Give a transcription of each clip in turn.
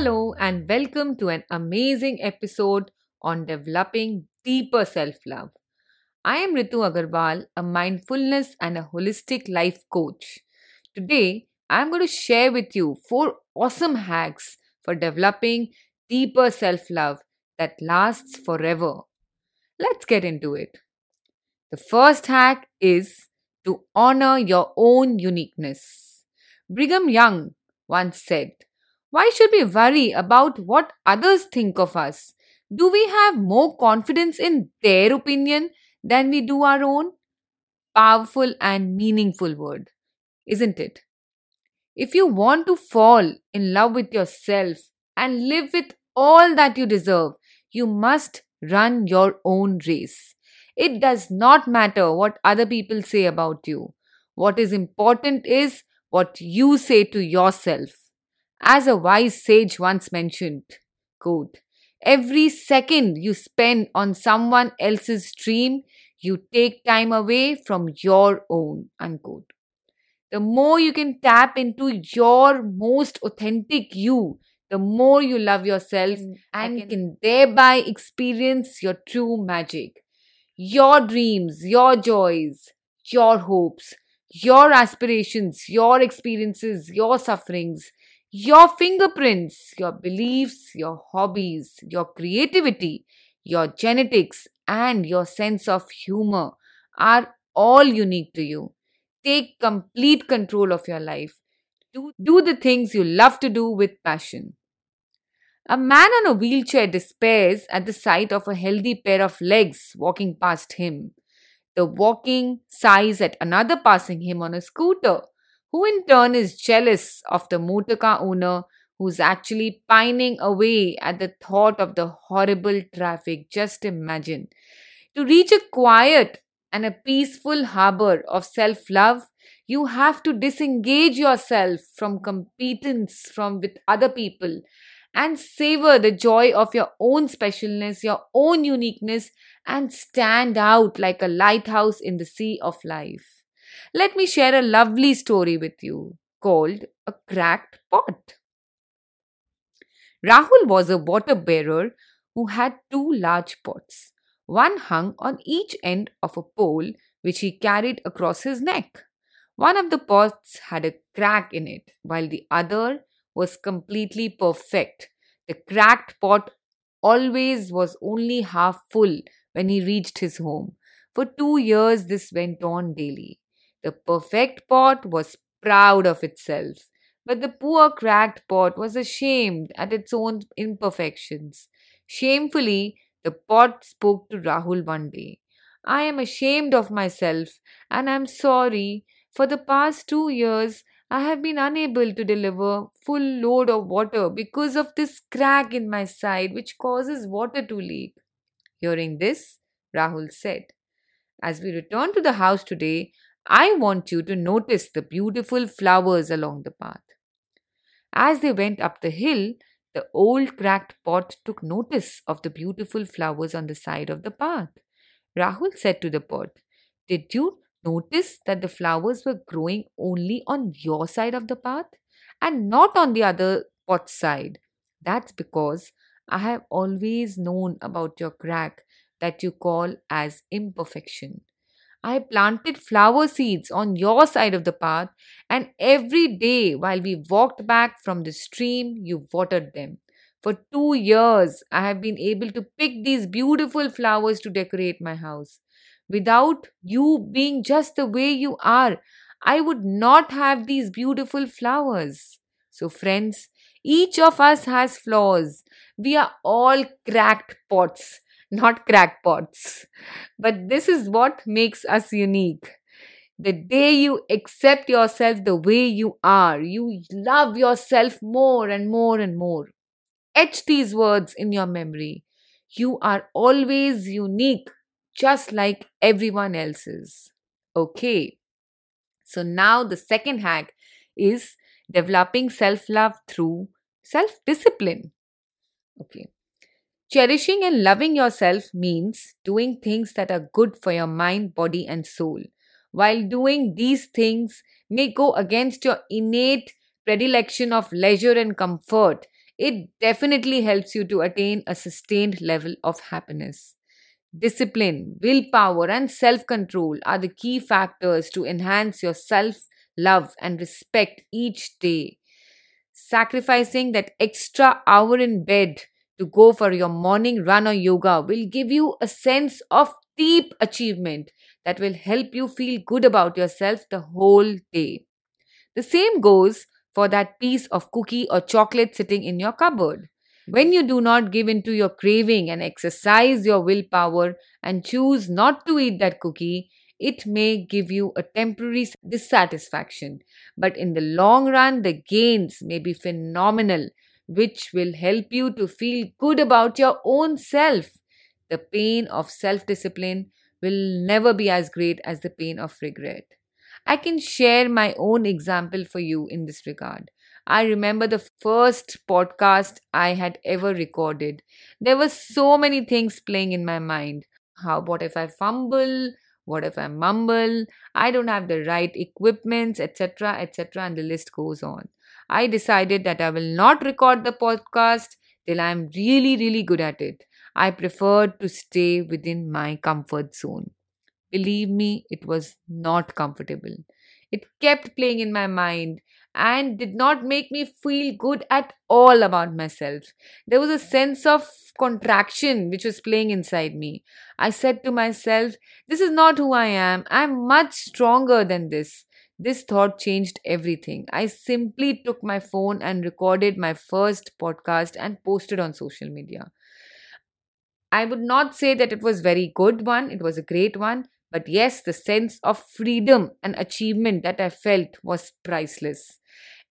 Hello, and welcome to an amazing episode on developing deeper self love. I am Ritu Agarwal, a mindfulness and a holistic life coach. Today, I am going to share with you four awesome hacks for developing deeper self love that lasts forever. Let's get into it. The first hack is to honor your own uniqueness. Brigham Young once said, Why should we worry about what others think of us? Do we have more confidence in their opinion than we do our own? Powerful and meaningful word, isn't it? If you want to fall in love with yourself and live with all that you deserve, you must run your own race. It does not matter what other people say about you. What is important is what you say to yourself. As a wise sage once mentioned, quote, every second you spend on someone else's dream, you take time away from your own, unquote. The more you can tap into your most authentic you, the more you love yourself Mm, and can- can thereby experience your true magic. Your dreams, your joys, your hopes, your aspirations, your experiences, your sufferings, your fingerprints, your beliefs, your hobbies, your creativity, your genetics, and your sense of humor are all unique to you. Take complete control of your life. Do, do the things you love to do with passion. A man on a wheelchair despairs at the sight of a healthy pair of legs walking past him. The walking sighs at another passing him on a scooter, who in turn is jealous of the motor car owner who's actually pining away at the thought of the horrible traffic. Just imagine. To reach a quiet and a peaceful harbor of self love, you have to disengage yourself from competence from with other people and savor the joy of your own specialness, your own uniqueness, and stand out like a lighthouse in the sea of life. Let me share a lovely story with you called A Cracked Pot. Rahul was a water bearer who had two large pots. One hung on each end of a pole which he carried across his neck. One of the pots had a crack in it, while the other was completely perfect. The cracked pot always was only half full when he reached his home. For two years, this went on daily. The perfect pot was proud of itself, but the poor cracked pot was ashamed at its own imperfections. Shamefully, the pot spoke to Rahul one day. I am ashamed of myself and I am sorry. For the past two years, I have been unable to deliver full load of water because of this crack in my side which causes water to leak. Hearing this, Rahul said, As we return to the house today, I want you to notice the beautiful flowers along the path. As they went up the hill, the old cracked pot took notice of the beautiful flowers on the side of the path. Rahul said to the pot, Did you notice that the flowers were growing only on your side of the path and not on the other pot's side? That's because I have always known about your crack that you call as imperfection. I planted flower seeds on your side of the path, and every day while we walked back from the stream, you watered them. For two years, I have been able to pick these beautiful flowers to decorate my house. Without you being just the way you are, I would not have these beautiful flowers. So, friends, each of us has flaws. We are all cracked pots, not crackpots. But this is what makes us unique. The day you accept yourself the way you are, you love yourself more and more and more. Etch these words in your memory. You are always unique, just like everyone else's. Okay. So now the second hack is developing self love through self discipline. Okay. Cherishing and loving yourself means doing things that are good for your mind, body, and soul. While doing these things may go against your innate predilection of leisure and comfort, it definitely helps you to attain a sustained level of happiness. Discipline, willpower, and self control are the key factors to enhance your self love and respect each day. Sacrificing that extra hour in bed to go for your morning run or yoga will give you a sense of deep achievement that will help you feel good about yourself the whole day. The same goes for that piece of cookie or chocolate sitting in your cupboard. When you do not give in to your craving and exercise your willpower and choose not to eat that cookie, it may give you a temporary dissatisfaction. But in the long run, the gains may be phenomenal, which will help you to feel good about your own self. The pain of self discipline will never be as great as the pain of regret. I can share my own example for you in this regard. I remember the first podcast I had ever recorded. There were so many things playing in my mind. How what if I fumble? What if I mumble? I don't have the right equipment, etc., etc., and the list goes on. I decided that I will not record the podcast till I am really, really good at it. I preferred to stay within my comfort zone. Believe me, it was not comfortable. It kept playing in my mind and did not make me feel good at all about myself. There was a sense of contraction which was playing inside me. I said to myself, This is not who I am. I'm much stronger than this. This thought changed everything. I simply took my phone and recorded my first podcast and posted on social media. I would not say that it was a very good one, it was a great one, but yes, the sense of freedom and achievement that I felt was priceless.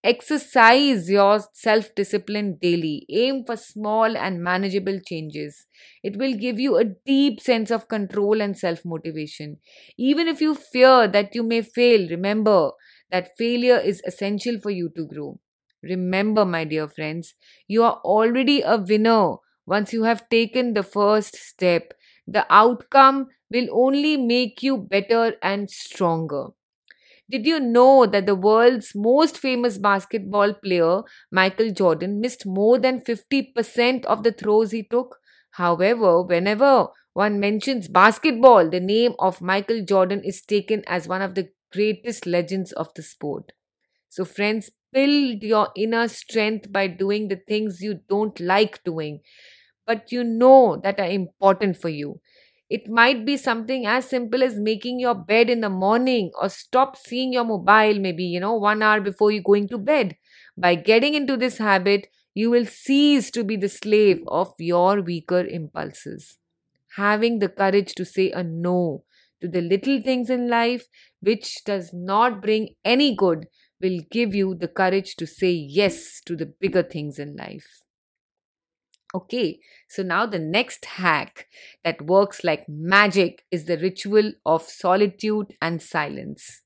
Exercise your self discipline daily. Aim for small and manageable changes. It will give you a deep sense of control and self motivation. Even if you fear that you may fail, remember that failure is essential for you to grow. Remember, my dear friends, you are already a winner once you have taken the first step. The outcome will only make you better and stronger. Did you know that the world's most famous basketball player, Michael Jordan, missed more than 50% of the throws he took? However, whenever one mentions basketball, the name of Michael Jordan is taken as one of the greatest legends of the sport. So, friends, build your inner strength by doing the things you don't like doing, but you know that are important for you. It might be something as simple as making your bed in the morning or stop seeing your mobile maybe, you know, one hour before you going to bed. By getting into this habit, you will cease to be the slave of your weaker impulses. Having the courage to say a no to the little things in life which does not bring any good will give you the courage to say yes to the bigger things in life. Okay, so now the next hack that works like magic is the ritual of solitude and silence.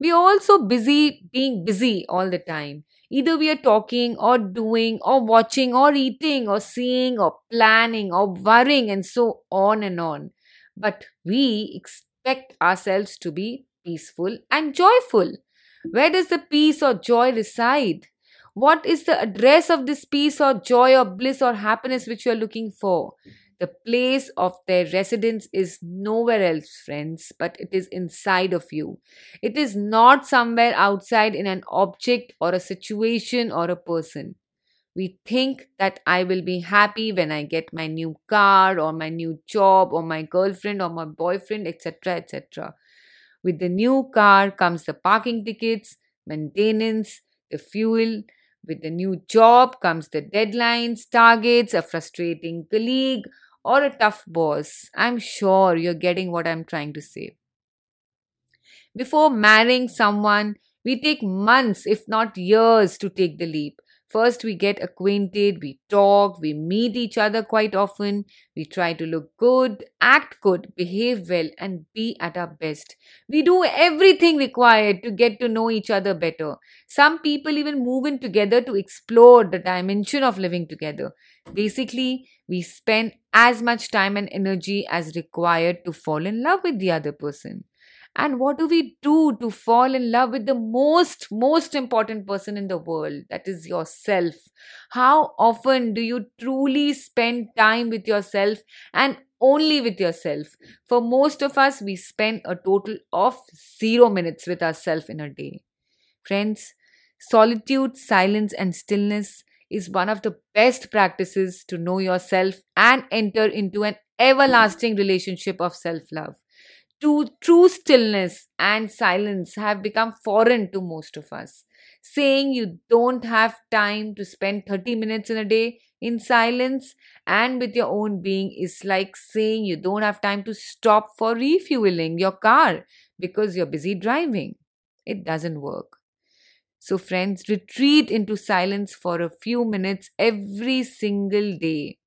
We are also busy being busy all the time. Either we are talking or doing or watching or eating or seeing or planning or worrying and so on and on. But we expect ourselves to be peaceful and joyful. Where does the peace or joy reside? What is the address of this peace or joy or bliss or happiness which you are looking for? The place of their residence is nowhere else, friends, but it is inside of you. It is not somewhere outside in an object or a situation or a person. We think that I will be happy when I get my new car or my new job or my girlfriend or my boyfriend, etc. etc. With the new car comes the parking tickets, maintenance, the fuel, with the new job comes the deadlines, targets, a frustrating colleague, or a tough boss. I'm sure you're getting what I'm trying to say. Before marrying someone, we take months, if not years, to take the leap. First, we get acquainted, we talk, we meet each other quite often, we try to look good, act good, behave well, and be at our best. We do everything required to get to know each other better. Some people even move in together to explore the dimension of living together. Basically, we spend as much time and energy as required to fall in love with the other person. And what do we do to fall in love with the most, most important person in the world? That is yourself. How often do you truly spend time with yourself and only with yourself? For most of us, we spend a total of zero minutes with ourselves in a day. Friends, solitude, silence, and stillness is one of the best practices to know yourself and enter into an everlasting relationship of self love to true stillness and silence have become foreign to most of us. Saying you don't have time to spend 30 minutes in a day in silence and with your own being is like saying you don't have time to stop for refueling your car because you're busy driving. It doesn't work. So, friends, retreat into silence for a few minutes every single day.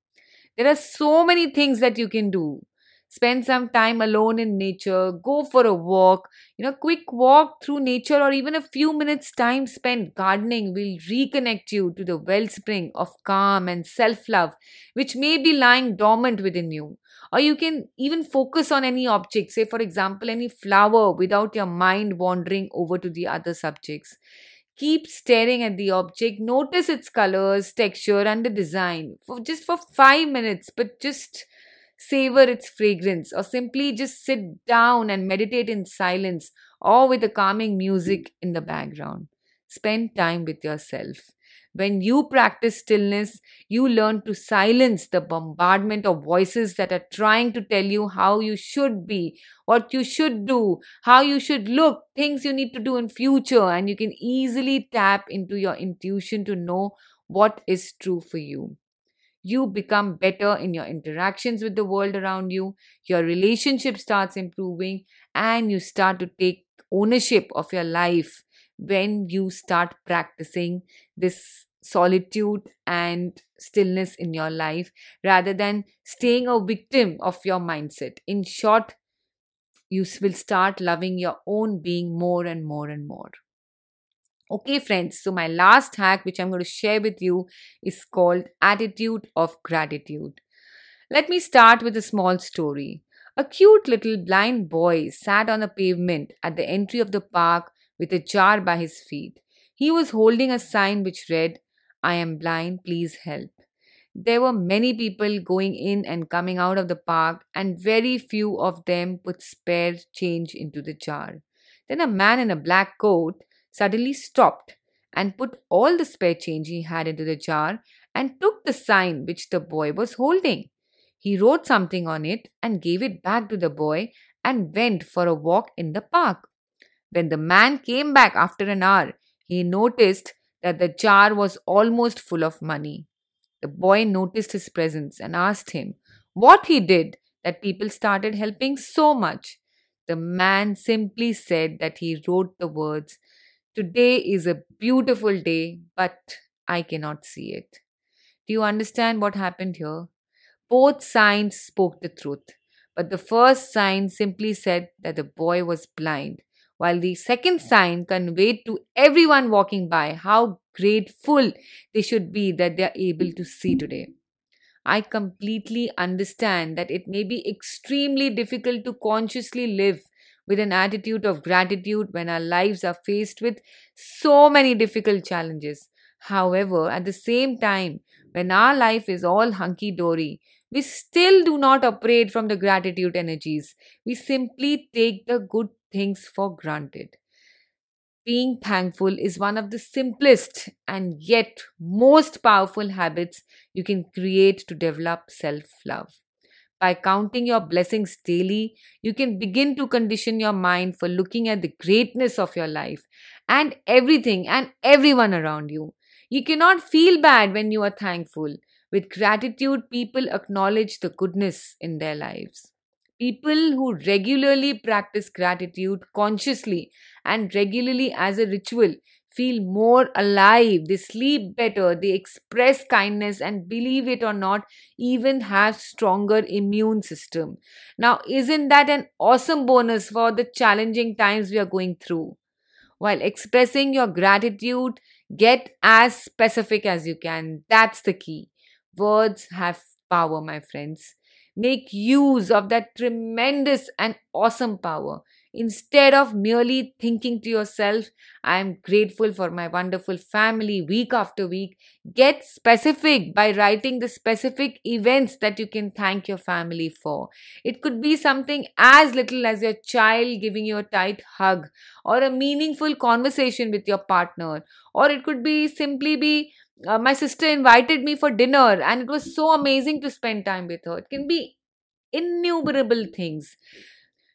There are so many things that you can do spend some time alone in nature go for a walk you know quick walk through nature or even a few minutes time spent gardening will reconnect you to the wellspring of calm and self-love which may be lying dormant within you. Or you can even focus on any object say for example any flower without your mind wandering over to the other subjects. Keep staring at the object notice its colors texture and the design for just for 5 minutes but just savor its fragrance, or simply just sit down and meditate in silence or with a calming music in the background. Spend time with yourself. When you practice stillness, you learn to silence the bombardment of voices that are trying to tell you how you should be, what you should do, how you should look, things you need to do in future, and you can easily tap into your intuition to know what is true for you you become better in your interactions with the world around you, your relationship starts improving, and you start to take ownership of your life when you start practicing this solitude and stillness in your life rather than staying a victim of your mindset. In short, you will start loving your own being more and more and more. Okay, friends, so my last hack, which I'm going to share with you, is called Attitude of Gratitude. Let me start with a small story. A cute little blind boy sat on the pavement at the entry of the park with a jar by his feet. He was holding a sign which read, I am blind, please help. There were many people going in and coming out of the park, and very few of them put spare change into the jar. Then a man in a black coat suddenly stopped and put all the spare change he had into the jar and took the sign which the boy was holding. He wrote something on it and gave it back to the boy and went for a walk in the park. When the man came back after an hour, he noticed that the jar was almost full of money. The boy noticed his presence and asked him what he did that people started helping so much. The man simply said that he wrote the words Today is a beautiful day, but I cannot see it. Do you understand what happened here? Both signs spoke the truth, but the first sign simply said that the boy was blind, while the second sign conveyed to everyone walking by how grateful they should be that they are able to see today. I completely understand that it may be extremely difficult to consciously live with an attitude of gratitude when our lives are faced with so many difficult challenges. However, at the same time, when our life is all hunky dory, we still do not operate from the gratitude energies. We simply take the good things for granted. Being thankful is one of the simplest and yet most powerful habits you can create to develop self love. By counting your blessings daily, you can begin to condition your mind for looking at the greatness of your life and everything and everyone around you. You cannot feel bad when you are thankful. With gratitude, people acknowledge the goodness in their lives. People who regularly practice gratitude consciously and regularly as a ritual feel more alive, they sleep better, they express kindness and believe it or not, even have stronger immune system. Now, isn't that an awesome bonus for the challenging times we are going through? While expressing your gratitude, get as specific as you can. That's the key. Words have power, my friends. Make use of that tremendous and awesome power. Instead of merely thinking to yourself, I am grateful for my wonderful family week after week, get specific by writing the specific events that you can thank your family for. It could be something as little as your child giving you a tight hug or a meaningful conversation with your partner, or it could be simply be uh, my sister invited me for dinner and it was so amazing to spend time with her. It can be innumerable things.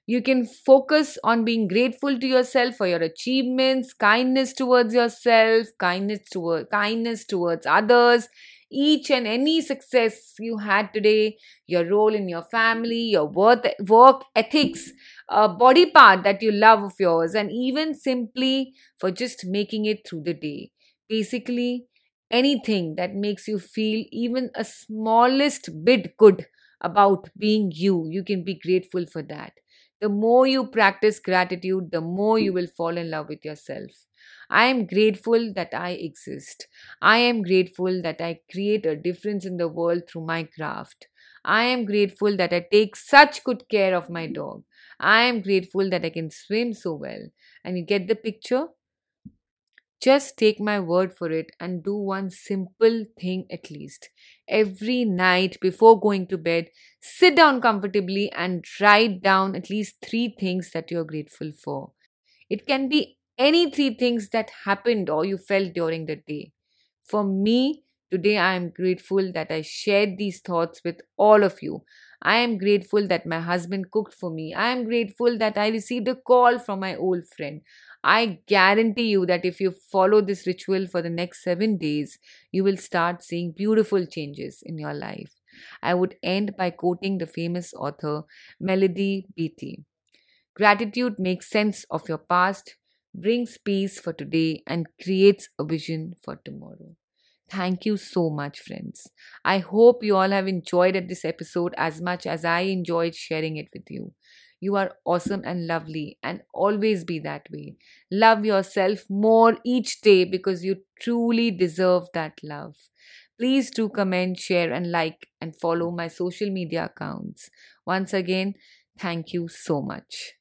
You can focus on being grateful to yourself for your achievements, kindness towards yourself, kindness toward kindness towards others, each and any success you had today, your role in your family, your work, work ethics, a body part that you love of yours, and even simply for just making it through the day. Basically, anything that makes you feel even a smallest bit good about being you, you can be grateful for that. The more you practice gratitude, the more you hmm. will fall in love with yourself. I am grateful that I exist. I am grateful that I create a difference in the world through my craft. I am grateful that I take such good care of my hmm. dog. I am grateful that I can swim so well. And you get the picture? Just take my word for it and do one simple thing at least. Every night before going to bed, sit down comfortably and write down at least three things that you're grateful for. It can be any three things that happened or you felt during the day. For me, today I am grateful that I shared these thoughts with all of you. I am grateful that my husband cooked for me. I am grateful that I received a call from my old friend. I guarantee you that if you follow this ritual for the next seven days, you will start seeing beautiful changes in your life. I would end by quoting the famous author Melody Beattie. Gratitude makes sense of your past, brings peace for today, and creates a vision for tomorrow. Thank you so much, friends. I hope you all have enjoyed this episode as much as I enjoyed sharing it with you. You are awesome and lovely, and always be that way. Love yourself more each day because you truly deserve that love. Please do comment, share, and like, and follow my social media accounts. Once again, thank you so much.